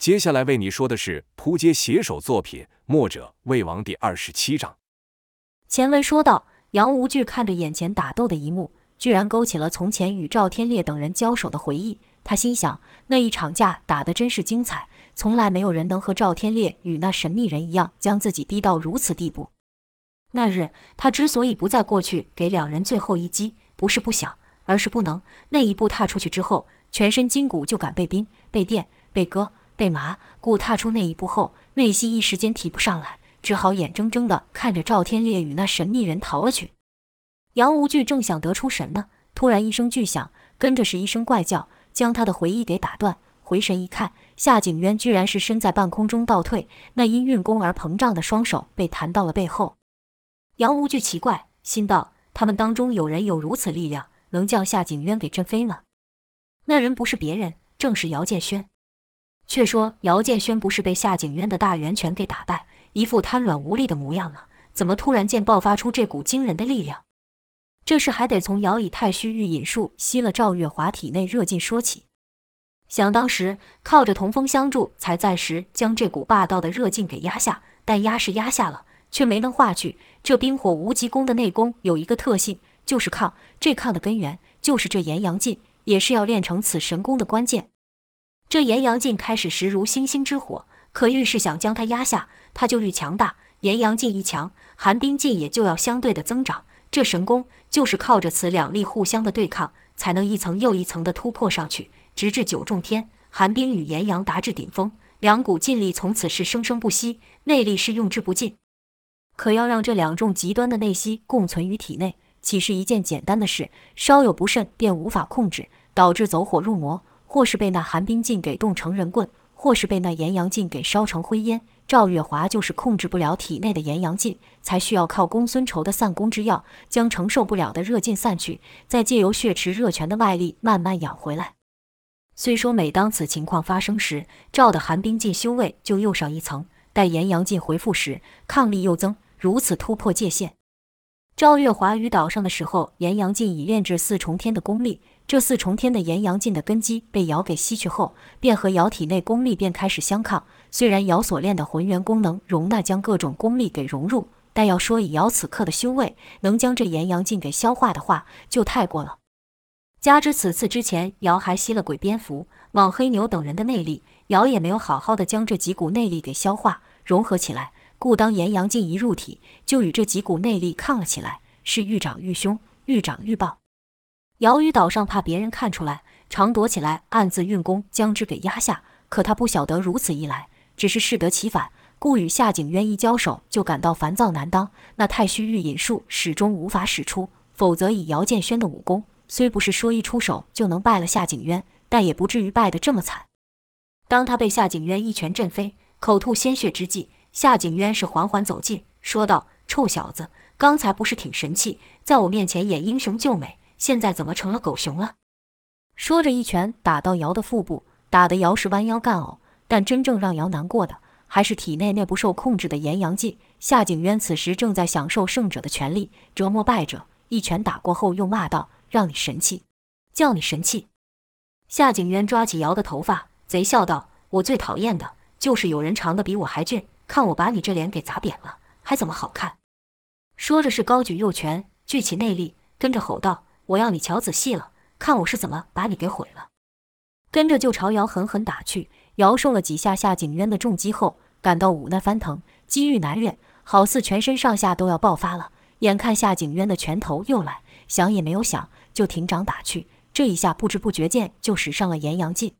接下来为你说的是扑街写手作品《墨者魏王》第二十七章。前文说到，杨无惧看着眼前打斗的一幕，居然勾起了从前与赵天烈等人交手的回忆。他心想，那一场架打得真是精彩，从来没有人能和赵天烈与那神秘人一样，将自己逼到如此地步。那日，他之所以不再过去给两人最后一击，不是不想，而是不能。那一步踏出去之后，全身筋骨就感被冰、被电、被割、被麻。故踏出那一步后，内心一时间提不上来，只好眼睁睁地看着赵天烈与那神秘人逃了去。杨无惧正想得出神呢，突然一声巨响，跟着是一声怪叫，将他的回忆给打断。回神一看，夏景渊居然是身在半空中倒退，那因运功而膨胀的双手被弹到了背后。杨无惧奇怪，心道：他们当中有人有如此力量，能将夏景渊给震飞吗？那人不是别人，正是姚建轩。却说姚建轩不是被夏景渊的大圆拳给打败，一副瘫软无力的模样了，怎么突然间爆发出这股惊人的力量？这事还得从姚以太虚御引术吸了赵月华体内热劲说起。想当时靠着同风相助，才暂时将这股霸道的热劲给压下，但压是压下了，却没能化去。这冰火无极功的内功有一个特性，就是抗。这抗的根源就是这炎阳劲，也是要练成此神功的关键。这炎阳劲开始时如星星之火，可愈是想将它压下，它就愈强大。炎阳劲一强，寒冰劲也就要相对的增长。这神功就是靠着此两力互相的对抗，才能一层又一层的突破上去，直至九重天，寒冰与炎阳达至顶峰，两股劲力从此是生生不息，内力是用之不尽。可要让这两种极端的内息共存于体内，岂是一件简单的事？稍有不慎，便无法控制，导致走火入魔，或是被那寒冰劲给冻成人棍，或是被那炎阳劲给烧成灰烟。赵月华就是控制不了体内的炎阳劲，才需要靠公孙仇的散功之药，将承受不了的热劲散去，再借由血池热泉的外力慢慢养回来。虽说每当此情况发生时，赵的寒冰劲修为就又上一层，待炎阳劲回复时，抗力又增，如此突破界限。赵月华于岛上的时候，炎阳劲已练至四重天的功力。这四重天的炎阳劲的根基被瑶给吸去后，便和瑶体内功力便开始相抗。虽然瑶所练的浑元功能容纳将各种功力给融入，但要说以瑶此刻的修为能将这炎阳劲给消化的话，就太过了。加之此次之前瑶还吸了鬼蝙蝠、蟒黑牛等人的内力，瑶也没有好好的将这几股内力给消化融合起来，故当炎阳劲一入体，就与这几股内力抗了起来，是愈长愈凶，愈长愈暴。姚于岛上怕别人看出来，常躲起来，暗自运功将之给压下。可他不晓得如此一来，只是适得其反，故与夏景渊一交手就感到烦躁难当。那太虚御引术始终无法使出，否则以姚建轩的武功，虽不是说一出手就能败了夏景渊，但也不至于败得这么惨。当他被夏景渊一拳震飞，口吐鲜血之际，夏景渊是缓缓走近，说道：“臭小子，刚才不是挺神气，在我面前演英雄救美。”现在怎么成了狗熊了？说着，一拳打到姚的腹部，打得姚是弯腰干呕。但真正让姚难过的，还是体内那不受控制的炎阳劲。夏景渊此时正在享受胜者的权利，折磨败者。一拳打过后，又骂道：“让你神气，叫你神气！”夏景渊抓起姚的头发，贼笑道：“我最讨厌的就是有人长得比我还俊，看我把你这脸给砸扁了，还怎么好看？”说着，是高举右拳，聚起内力，跟着吼道。我要你瞧仔细了，看我是怎么把你给毁了！跟着就朝姚狠狠打去。姚受了几下夏景渊的重击后，感到五内翻腾，积郁难忍，好似全身上下都要爆发了。眼看夏景渊的拳头又来，想也没有想，就挺掌打去。这一下不知不觉间就使上了炎阳劲。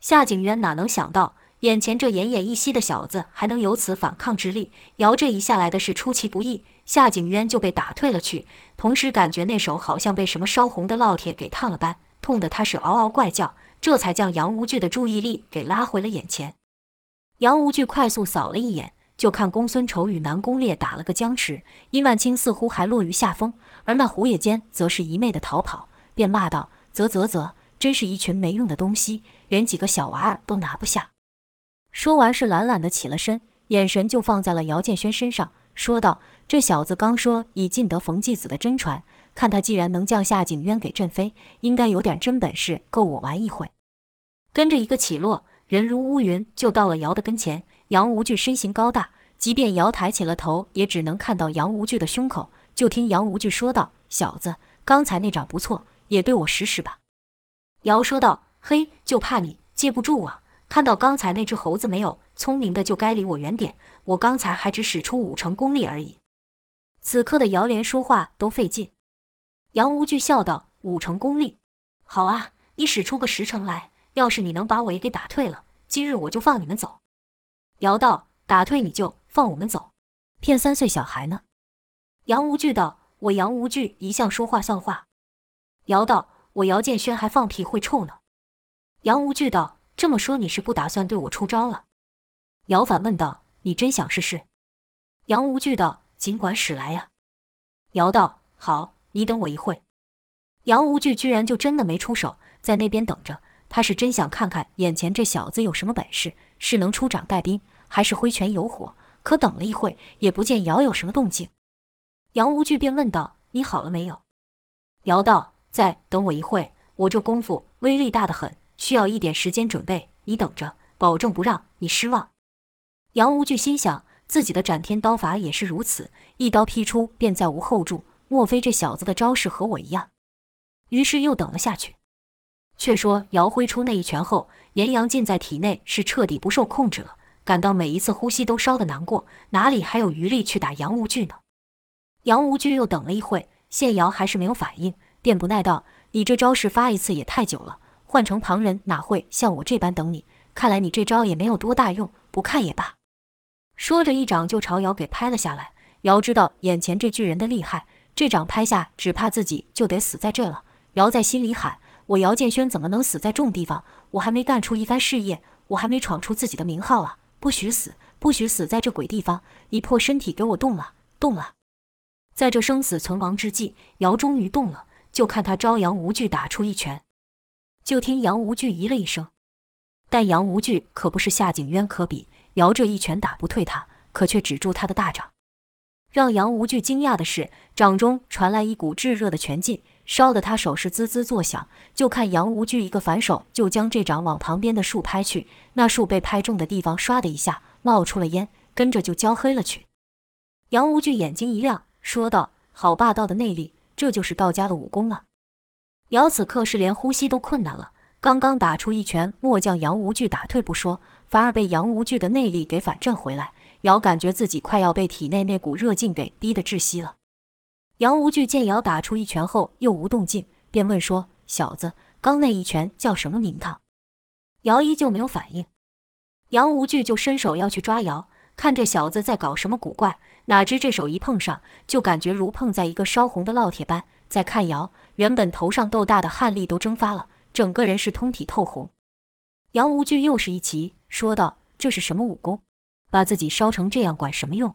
夏景渊哪能想到，眼前这奄奄一息的小子还能有此反抗之力？姚这一下来的是出其不意。夏景渊就被打退了去，同时感觉那手好像被什么烧红的烙铁给烫了般，痛得他是嗷嗷怪叫，这才将杨无惧的注意力给拉回了眼前。杨无惧快速扫了一眼，就看公孙仇与南宫烈打了个僵持，殷万清似乎还落于下风，而那胡也坚则是一昧的逃跑，便骂道：“啧啧啧，真是一群没用的东西，连几个小娃儿都拿不下。”说完是懒懒的起了身，眼神就放在了姚建轩身上。说道：“这小子刚说已尽得冯继子的真传，看他既然能将夏景渊给震飞，应该有点真本事，够我玩一会。”跟着一个起落，人如乌云，就到了姚的跟前。杨无惧身形高大，即便姚抬起了头，也只能看到杨无惧的胸口。就听杨无惧说道：“小子，刚才那掌不错，也对我试试吧。”姚说道：“嘿，就怕你接不住啊！看到刚才那只猴子没有？聪明的就该离我远点。我刚才还只使出五成功力而已。”此刻的姚连说话都费劲。杨无惧笑道：“五成功力，好啊，你使出个十成来。要是你能把我也给打退了，今日我就放你们走。”姚道：“打退你就放我们走，骗三岁小孩呢？”杨无惧道：“我杨无惧一向说话算话。”姚道：“我姚建轩还放屁会臭呢。”杨无惧道：“这么说你是不打算对我出招了？”姚反问道：“你真想试试？”杨无惧道：“尽管使来呀。”姚道：“好，你等我一会。”杨无惧居然就真的没出手，在那边等着。他是真想看看眼前这小子有什么本事，是能出掌带兵，还是挥拳有火？可等了一会，也不见姚有什么动静。杨无惧便问道：“你好了没有？”姚道：“再等我一会，我这功夫威力大得很，需要一点时间准备。你等着，保证不让你失望。”杨无惧心想，自己的斩天刀法也是如此，一刀劈出便再无后助。莫非这小子的招式和我一样？于是又等了下去。却说姚挥出那一拳后，炎阳尽在体内是彻底不受控制了，感到每一次呼吸都烧得难过，哪里还有余力去打杨无惧呢？杨无惧又等了一会，见姚还是没有反应，便不耐道：“你这招式发一次也太久了，换成旁人哪会像我这般等你？看来你这招也没有多大用，不看也罢。”说着一掌就朝姚给拍了下来。姚知道眼前这巨人的厉害，这掌拍下，只怕自己就得死在这了。姚在心里喊。我姚建轩怎么能死在重地方？我还没干出一番事业，我还没闯出自己的名号啊！不许死，不许死在这鬼地方！你破身体给我动了，动了！在这生死存亡之际，姚终于动了，就看他朝杨无惧打出一拳。就听杨无惧咦了一声，但杨无惧可不是夏景渊可比，姚这一拳打不退他，可却止住他的大掌。让杨无惧惊讶的是，掌中传来一股炙热的拳劲。烧得他手势滋滋作响，就看杨无惧一个反手，就将这掌往旁边的树拍去。那树被拍中的地方，唰的一下冒出了烟，跟着就焦黑了去。杨无惧眼睛一亮，说道：“好霸道的内力，这就是道家的武功啊！”姚此刻是连呼吸都困难了，刚刚打出一拳，末将杨无惧打退不说，反而被杨无惧的内力给反震回来。姚感觉自己快要被体内那股热劲给逼得窒息了。杨无惧见姚打出一拳后又无动静，便问说：“小子，刚那一拳叫什么名堂？”姚依旧没有反应。杨无惧就伸手要去抓姚，看这小子在搞什么古怪，哪知这手一碰上，就感觉如碰在一个烧红的烙铁般。再看姚，原本头上豆大的汗粒都蒸发了，整个人是通体透红。杨无惧又是一奇，说道：“这是什么武功？把自己烧成这样，管什么用？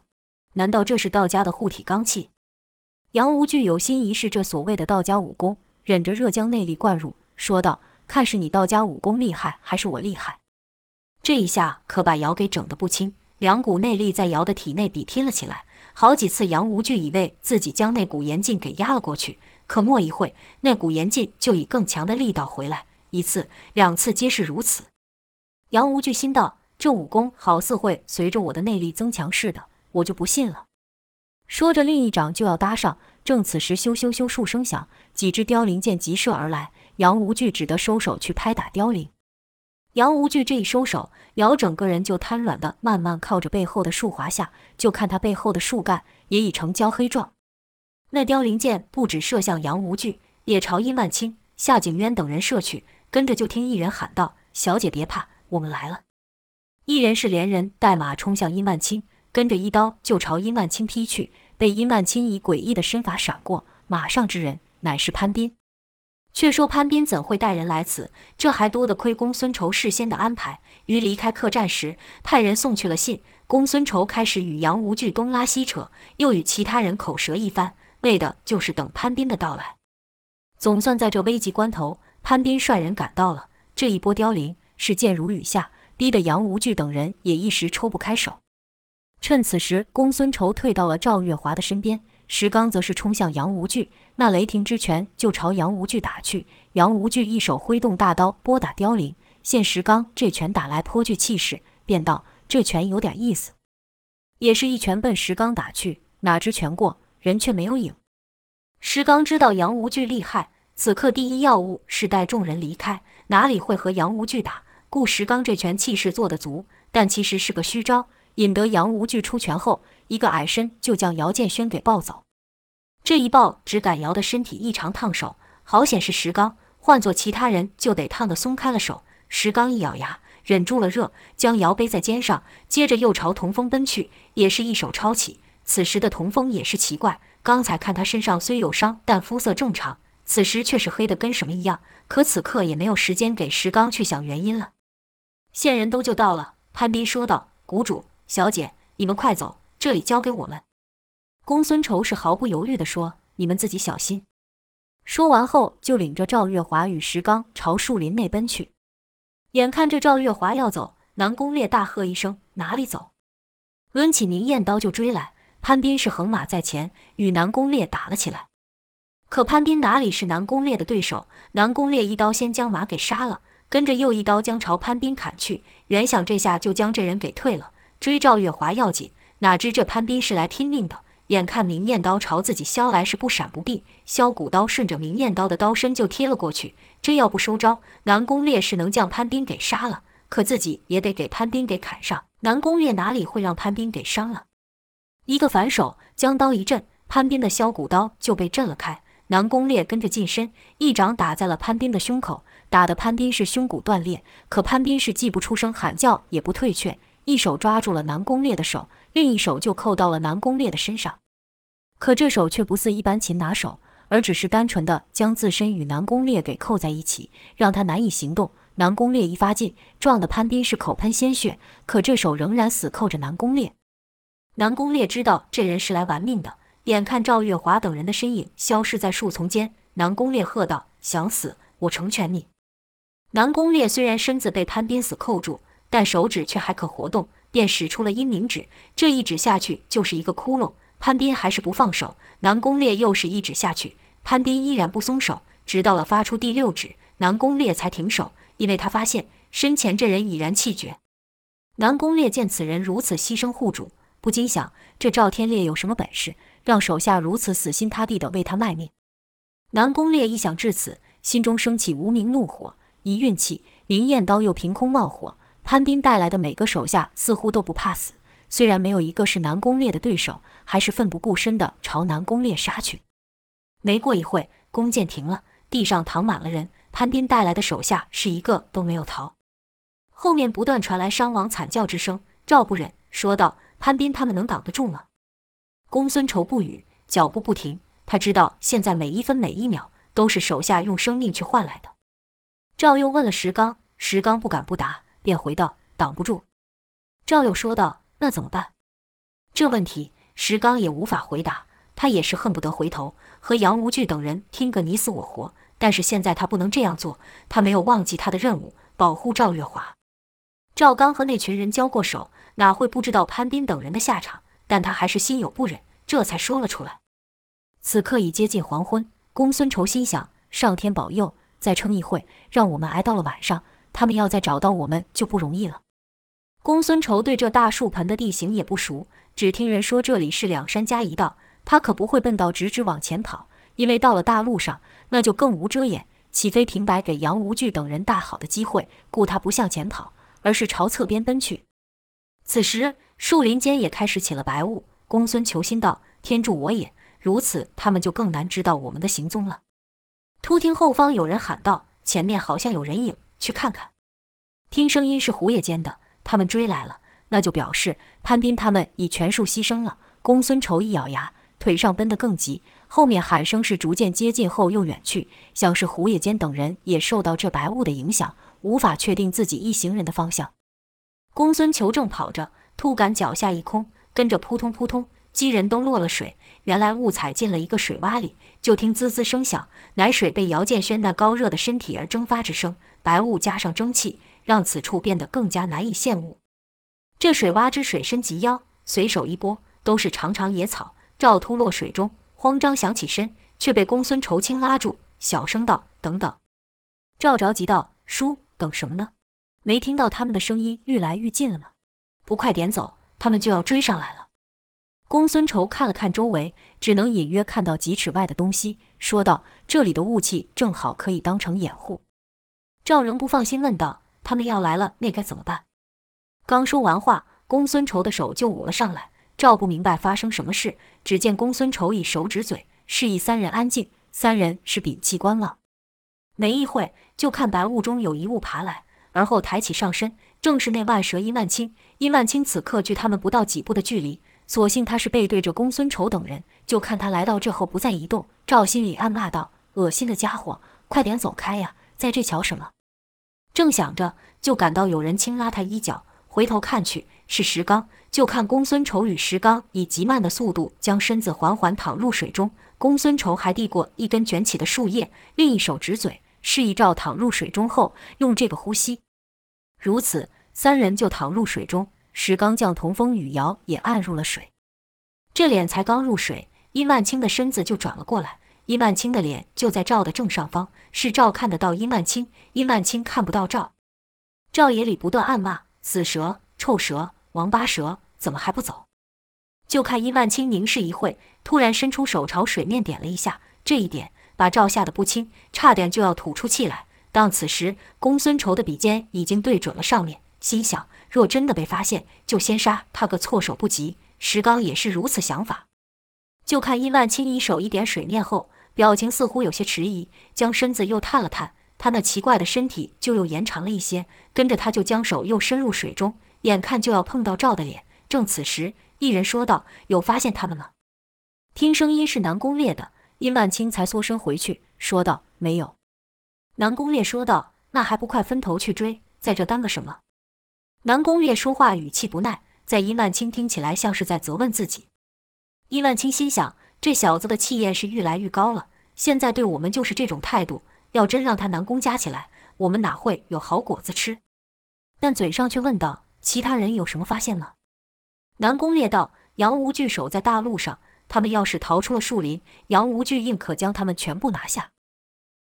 难道这是道家的护体罡气？”杨无惧有心一试这所谓的道家武功，忍着热将内力灌入，说道：“看是你道家武功厉害，还是我厉害？”这一下可把姚给整得不轻，两股内力在姚的体内比拼了起来。好几次，杨无惧以为自己将那股炎劲给压了过去，可没一会，那股炎劲就以更强的力道回来。一次、两次皆是如此。杨无惧心道：“这武功好似会随着我的内力增强似的，我就不信了。”说着，另一掌就要搭上。正此时，咻咻咻数声响，几支凋零箭急射而来。杨无惧只得收手去拍打凋零。杨无惧这一收手，姚整个人就瘫软的慢慢靠着背后的树滑下，就看他背后的树干也已成焦黑状。那凋零箭不止射向杨无惧，也朝殷万青、夏景渊等人射去。跟着就听一人喊道：“小姐别怕，我们来了。”一人是连人带马冲向殷万青。跟着一刀就朝殷万青劈去，被殷万青以诡异的身法闪过。马上之人乃是潘斌。却说潘斌怎会带人来此？这还多得亏公孙仇事先的安排。于离开客栈时，派人送去了信。公孙仇开始与杨无惧东拉西扯，又与其他人口舌一番，为的就是等潘斌的到来。总算在这危急关头，潘斌率人赶到了。这一波凋零是箭如雨下，逼得杨无惧等人也一时抽不开手。趁此时，公孙仇退到了赵月华的身边，石刚则是冲向杨无惧，那雷霆之拳就朝杨无惧打去。杨无惧一手挥动大刀拨打凋零，见石刚这拳打来颇具气势，便道：“这拳有点意思。”也是一拳奔石刚打去，哪知拳过，人却没有影。石刚知道杨无惧厉害，此刻第一要务是带众人离开，哪里会和杨无惧打？故石刚这拳气势做得足，但其实是个虚招，引得杨无惧出拳后，一个矮身就将姚建轩给抱走。这一抱只感姚的身体异常烫手，好险是石刚，换做其他人就得烫得松开了手。石刚一咬牙，忍住了热，将姚背在肩上，接着又朝童风奔去，也是一手抄起。此时的童风也是奇怪，刚才看他身上虽有伤，但肤色正常，此时却是黑的跟什么一样。可此刻也没有时间给石刚去想原因了。线人都救到了，潘斌说道：“谷主、小姐，你们快走，这里交给我们。”公孙仇是毫不犹豫地说：“你们自己小心。”说完后，就领着赵月华与石刚朝树林内奔去。眼看着赵月华要走，南宫烈大喝一声：“哪里走！”抡起明艳刀就追来。潘斌是横马在前，与南宫烈打了起来。可潘斌哪里是南宫烈的对手？南宫烈一刀先将马给杀了。跟着又一刀将朝潘斌砍去，原想这下就将这人给退了，追赵月华要紧，哪知这潘斌是来拼命的。眼看明艳刀朝自己削来，是不闪不避，削骨刀顺着明艳刀的刀身就贴了过去。真要不收招，南宫烈是能将潘斌给杀了，可自己也得给潘斌给砍上。南宫烈哪里会让潘斌给伤了？一个反手，将刀一震，潘斌的削骨刀就被震了开。南宫烈跟着近身，一掌打在了潘斌的胸口。打得潘斌是胸骨断裂，可潘斌是既不出声喊叫，也不退却，一手抓住了南宫烈的手，另一手就扣到了南宫烈的身上。可这手却不似一般擒拿手，而只是单纯的将自身与南宫烈给扣在一起，让他难以行动。南宫烈一发劲，撞得潘斌是口喷鲜血，可这手仍然死扣着南宫烈。南宫烈知道这人是来玩命的，眼看赵月华等人的身影消失在树丛间，南宫烈喝道：“想死，我成全你！”南宫烈虽然身子被潘斌死扣住，但手指却还可活动，便使出了阴灵指。这一指下去就是一个窟窿，潘斌还是不放手。南宫烈又是一指下去，潘斌依然不松手，直到了发出第六指，南宫烈才停手，因为他发现身前这人已然气绝。南宫烈见此人如此牺牲护主，不禁想：这赵天烈有什么本事，让手下如此死心塌地地为他卖命？南宫烈一想至此，心中升起无名怒火。一运气，明艳刀又凭空冒火。潘斌带来的每个手下似乎都不怕死，虽然没有一个是南宫烈的对手，还是奋不顾身地朝南宫烈杀去。没过一会，弓箭停了，地上躺满了人。潘斌带来的手下是一个都没有逃。后面不断传来伤亡惨叫之声。赵不忍说道：“潘斌他们能挡得住吗？”公孙仇不语，脚步不停。他知道现在每一分每一秒都是手下用生命去换来的。赵又问了石刚，石刚不敢不答，便回道：“挡不住。”赵又说道：“那怎么办？”这问题石刚也无法回答，他也是恨不得回头和杨无惧等人拼个你死我活。但是现在他不能这样做，他没有忘记他的任务，保护赵月华。赵刚和那群人交过手，哪会不知道潘斌等人的下场？但他还是心有不忍，这才说了出来。此刻已接近黄昏，公孙仇心想：上天保佑。再撑一会，让我们挨到了晚上，他们要再找到我们就不容易了。公孙仇对这大树盆的地形也不熟，只听人说这里是两山夹一道，他可不会笨到直直往前跑，因为到了大路上，那就更无遮掩，岂非平白给杨无惧等人大好的机会？故他不向前跑，而是朝侧边奔去。此时树林间也开始起了白雾，公孙仇心道：天助我也！如此，他们就更难知道我们的行踪了。突听后方有人喊道：“前面好像有人影，去看看。”听声音是胡野间的，他们追来了，那就表示潘斌他们已全数牺牲了。公孙仇一咬牙，腿上奔得更急，后面喊声是逐渐接近后又远去，像是胡野间等人也受到这白雾的影响，无法确定自己一行人的方向。公孙仇正跑着，突感脚下一空，跟着扑通扑通，几人都落了水。原来误踩进了一个水洼里，就听滋滋声响，奶水被姚建轩那高热的身体而蒸发之声。白雾加上蒸汽，让此处变得更加难以见物。这水洼之水深及腰，随手一拨，都是长长野草。赵突落水中，慌张想起身，却被公孙仇青拉住，小声道：“等等。”赵着急道：“叔，等什么呢？”没听到他们的声音愈来愈近了吗？不快点走，他们就要追上来了。公孙仇看了看周围，只能隐约看到几尺外的东西，说道：“这里的雾气正好可以当成掩护。”赵仍不放心，问道：“他们要来了，那该怎么办？”刚说完话，公孙仇的手就捂了上来。赵不明白发生什么事，只见公孙仇以手指嘴，示意三人安静。三人是屏气观望。没一会，就看白雾中有一物爬来，而后抬起上身，正是那万蛇殷万青。殷万青此刻距他们不到几步的距离。所幸他是背对着公孙仇等人，就看他来到这后不再移动。赵心里暗骂道：“恶心的家伙，快点走开呀，在这瞧什么？”正想着，就感到有人轻拉他衣角，回头看去是石刚。就看公孙仇与石刚以极慢的速度将身子缓缓躺入水中，公孙仇还递过一根卷起的树叶，另一手指嘴，示意赵躺入水中后用这个呼吸。如此，三人就躺入水中。石刚将童风雨瑶也按入了水，这脸才刚入水，殷万青的身子就转了过来。殷万青的脸就在赵的正上方，是赵看得到殷万青，殷万青看不到赵。赵眼里不断暗骂：“死蛇，臭蛇，王八蛇，怎么还不走？”就看殷万青凝视一会，突然伸出手朝水面点了一下，这一点把赵吓得不轻，差点就要吐出气来。当此时，公孙仇的笔尖已经对准了上面，心想。若真的被发现，就先杀他个措手不及。石刚也是如此想法。就看殷万青一手一点水面后，表情似乎有些迟疑，将身子又探了探，他那奇怪的身体就又延长了一些。跟着他就将手又伸入水中，眼看就要碰到赵的脸。正此时，一人说道：“有发现他们吗？”听声音是南宫烈的，殷万青才缩身回去，说道：“没有。”南宫烈说道：“那还不快分头去追，在这耽搁什么？”南宫烈说话语气不耐，在伊万青听起来像是在责问自己。伊万青心想，这小子的气焰是愈来愈高了，现在对我们就是这种态度。要真让他南宫加起来，我们哪会有好果子吃？但嘴上却问道：“其他人有什么发现吗？”南宫烈道：“杨无惧守在大路上，他们要是逃出了树林，杨无惧应可将他们全部拿下。”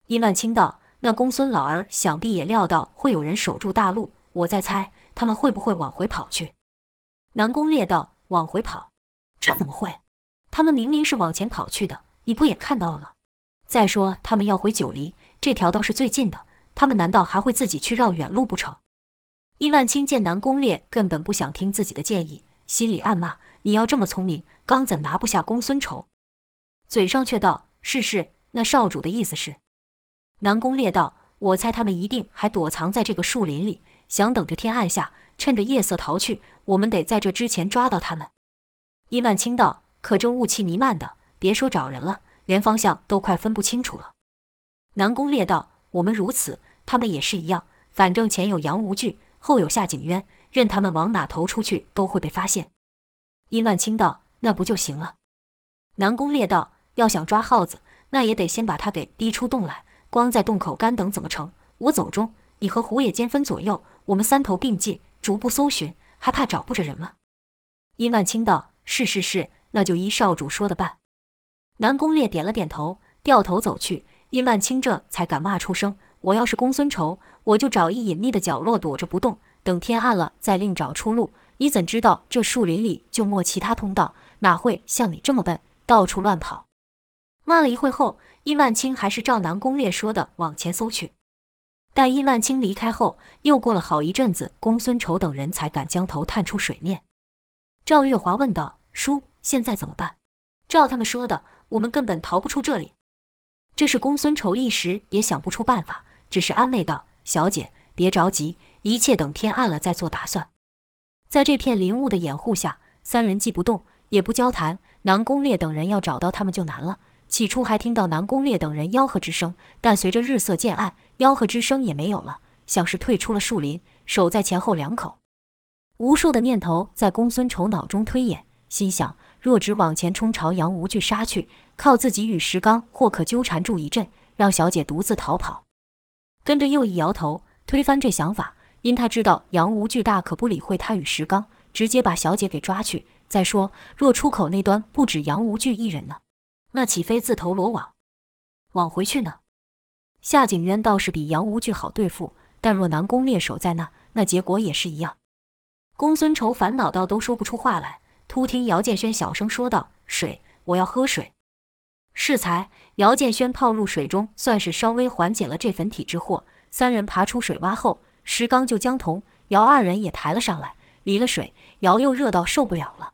伊万青道：“那公孙老儿想必也料到会有人守住大路，我在猜。”他们会不会往回跑去？南宫烈道：“往回跑？这怎么会？他们明明是往前跑去的，你不也看到了？再说，他们要回九黎，这条道是最近的，他们难道还会自己去绕远路不成？”伊万青见南宫烈根本不想听自己的建议，心里暗骂：“你要这么聪明，刚怎拿不下公孙仇？”嘴上却道：“是是，那少主的意思是？”南宫烈道：“我猜他们一定还躲藏在这个树林里。”想等着天暗下，趁着夜色逃去。我们得在这之前抓到他们。伊万青道：“可这雾气弥漫的，别说找人了，连方向都快分不清楚了。”南宫烈道：“我们如此，他们也是一样。反正前有杨无惧，后有夏景渊，任他们往哪头出去，都会被发现。”伊万青道：“那不就行了？”南宫烈道：“要想抓耗子，那也得先把他给逼出洞来。光在洞口干等怎么成？我走中，你和胡野间分左右。”我们三头并进，逐步搜寻，还怕找不着人吗？殷万清道：“是是是，那就依少主说的办。”南宫烈点了点头，掉头走去。殷万清这才敢骂出声：“我要是公孙仇，我就找一隐秘的角落躲着不动，等天暗了再另找出路。你怎知道这树林里就没其他通道？哪会像你这么笨，到处乱跑？”骂了一会后，殷万清还是照南宫烈说的往前搜去。待伊万青离开后，又过了好一阵子，公孙仇等人才敢将头探出水面。赵月华问道：“叔，现在怎么办？”照他们说的，我们根本逃不出这里。这是公孙仇一时也想不出办法，只是安慰道：“小姐，别着急，一切等天暗了再做打算。”在这片林雾的掩护下，三人既不动，也不交谈。南宫烈等人要找到他们就难了。起初还听到南宫烈等人吆喝之声，但随着日色渐暗，吆喝之声也没有了，像是退出了树林，守在前后两口。无数的念头在公孙丑脑中推演，心想：若只往前冲朝杨无惧杀去，靠自己与石刚或可纠缠住一阵，让小姐独自逃跑。跟着又一摇头，推翻这想法，因他知道杨无惧大可不理会他与石刚，直接把小姐给抓去。再说，若出口那端不止杨无惧一人呢？那岂非自投罗网？往回去呢？夏景渊倒是比杨无惧好对付，但若南宫烈守在那，那结果也是一样。公孙仇烦恼到都说不出话来。突听姚建轩小声说道：“水，我要喝水。”适才，姚建轩泡入水中，算是稍微缓解了这粉体之祸。三人爬出水洼后，石刚就将童姚二人也抬了上来。离了水，姚又热到受不了了。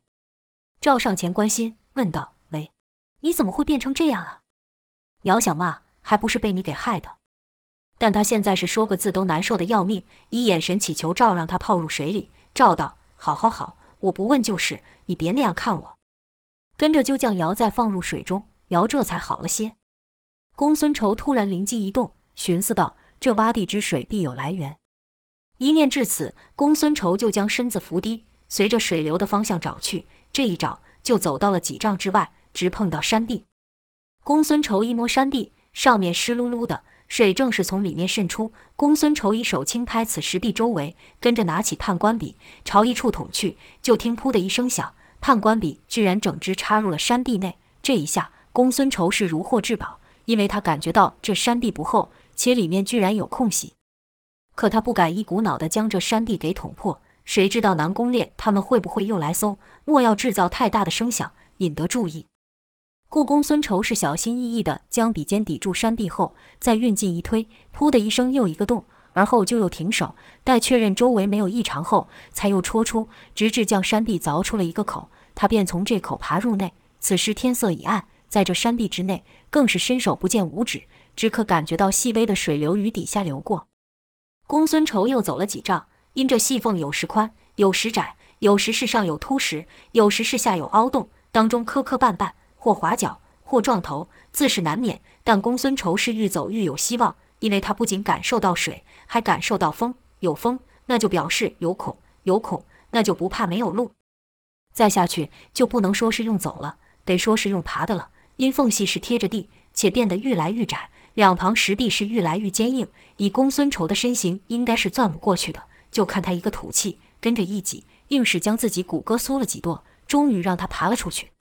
赵上前关心问道：“喂，你怎么会变成这样啊？”姚想骂，还不是被你给害的。但他现在是说个字都难受的要命，以眼神乞求赵让他泡入水里。赵道：“好好好，我不问就是，你别那样看我。”跟着就将姚再放入水中，姚这才好了些。公孙仇突然灵机一动，寻思道：“这洼地之水必有来源。”一念至此，公孙仇就将身子伏低，随着水流的方向找去。这一找，就走到了几丈之外，直碰到山地。公孙仇一摸山地，上面湿漉漉的，水正是从里面渗出。公孙仇一手轻拍此石壁周围，跟着拿起判官笔朝一处捅去，就听“噗”的一声响，判官笔居然整只插入了山地内。这一下，公孙仇是如获至宝，因为他感觉到这山地不厚，且里面居然有空隙。可他不敢一股脑地将这山地给捅破，谁知道南宫烈他们会不会又来搜？莫要制造太大的声响，引得注意。故公孙仇是小心翼翼地将笔尖抵住山壁后，再运劲一推，噗的一声又一个洞，而后就又停手，待确认周围没有异常后，才又戳出，直至将山壁凿出了一个口，他便从这口爬入内。此时天色已暗，在这山壁之内，更是伸手不见五指，只可感觉到细微的水流于底下流过。公孙仇又走了几丈，因这细缝有时宽，有时窄，有时是上有凸石，有时是下有凹洞，当中磕磕绊绊，或滑脚，或撞头，自是难免。但公孙仇是愈走愈有希望，因为他不仅感受到水，还感受到风。有风，那就表示有孔；有孔，那就不怕没有路。再下去就不能说是用走了，得说是用爬的了，因缝隙是贴着地，且变得愈来愈窄。两旁石壁是愈来愈坚硬，以公孙仇的身形，应该是钻不过去的。就看他一个吐气，跟着一挤，硬是将自己骨骼缩了几垛，终于让他爬了出去。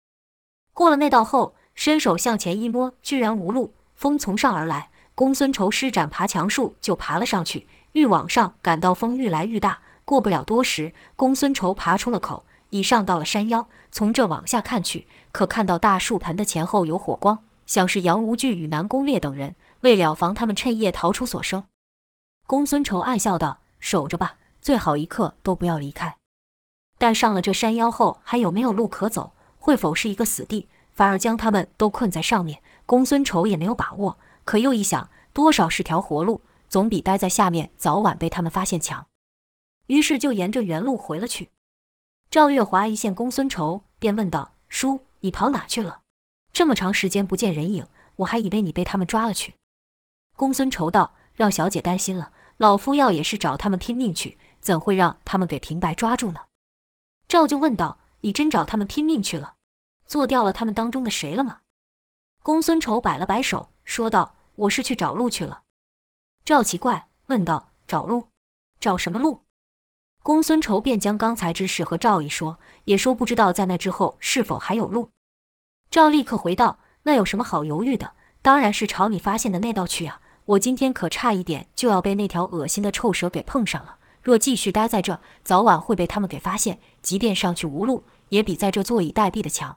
过了那道后，伸手向前一摸，居然无路，风从上而来。公孙仇施展爬墙术，就爬了上去。愈往上，感到风愈来愈大。过不了多时，公孙仇爬出了口，已上到了山腰。从这往下看去，可看到大树盆的前后有火光。像是杨无惧与南宫烈等人为了防他们趁夜逃出所生。公孙仇暗笑道：“守着吧，最好一刻都不要离开。但上了这山腰后，还有没有路可走？会否是一个死地？反而将他们都困在上面？公孙仇也没有把握。可又一想，多少是条活路，总比待在下面早晚被他们发现强。于是就沿着原路回了去。赵月华一见公孙仇，便问道：“叔，你跑哪去了？”这么长时间不见人影，我还以为你被他们抓了去。公孙仇道：“让小姐担心了，老夫要也是找他们拼命去，怎会让他们给平白抓住呢？”赵就问道：“你真找他们拼命去了，做掉了他们当中的谁了吗？”公孙仇摆了摆手，说道：“我是去找路去了。”赵奇怪，问道：“找路？找什么路？”公孙仇便将刚才之事和赵毅说，也说不知道在那之后是否还有路。赵立刻回道：“那有什么好犹豫的？当然是朝你发现的那道去啊！我今天可差一点就要被那条恶心的臭蛇给碰上了。若继续待在这，早晚会被他们给发现。即便上去无路，也比在这坐以待毙的强。”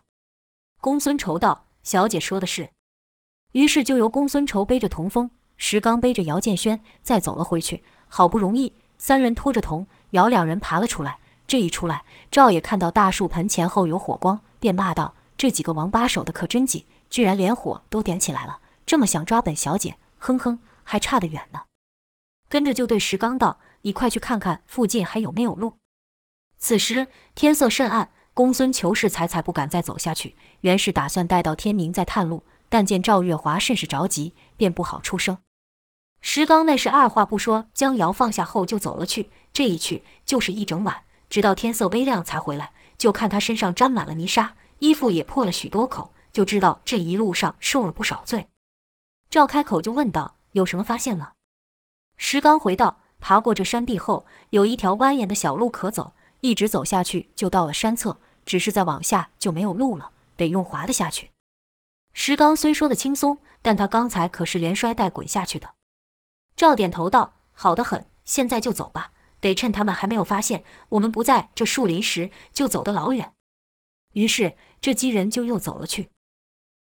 公孙仇道：“小姐说的是。”于是就由公孙仇背着童风，石刚背着姚建轩，再走了回去。好不容易，三人拖着童姚两人爬了出来。这一出来，赵也看到大树盆前后有火光，便骂道。这几个王八守的可真紧，居然连火都点起来了。这么想抓本小姐，哼哼，还差得远呢。跟着就对石刚道：“你快去看看附近还有没有路。”此时天色甚暗，公孙求是才才不敢再走下去，原是打算待到天明再探路，但见赵月华甚是着急，便不好出声。石刚那是二话不说，将瑶放下后就走了去。这一去就是一整晚，直到天色微亮才回来。就看他身上沾满了泥沙。衣服也破了许多口，就知道这一路上受了不少罪。赵开口就问道：“有什么发现了？”石刚回道：“爬过这山壁后，有一条蜿蜒的小路可走，一直走下去就到了山侧。只是再往下就没有路了，得用滑的下去。”石刚虽说的轻松，但他刚才可是连摔带滚下去的。赵点头道：“好的很，现在就走吧。得趁他们还没有发现我们不在这树林时就走得老远。于是这几人就又走了去。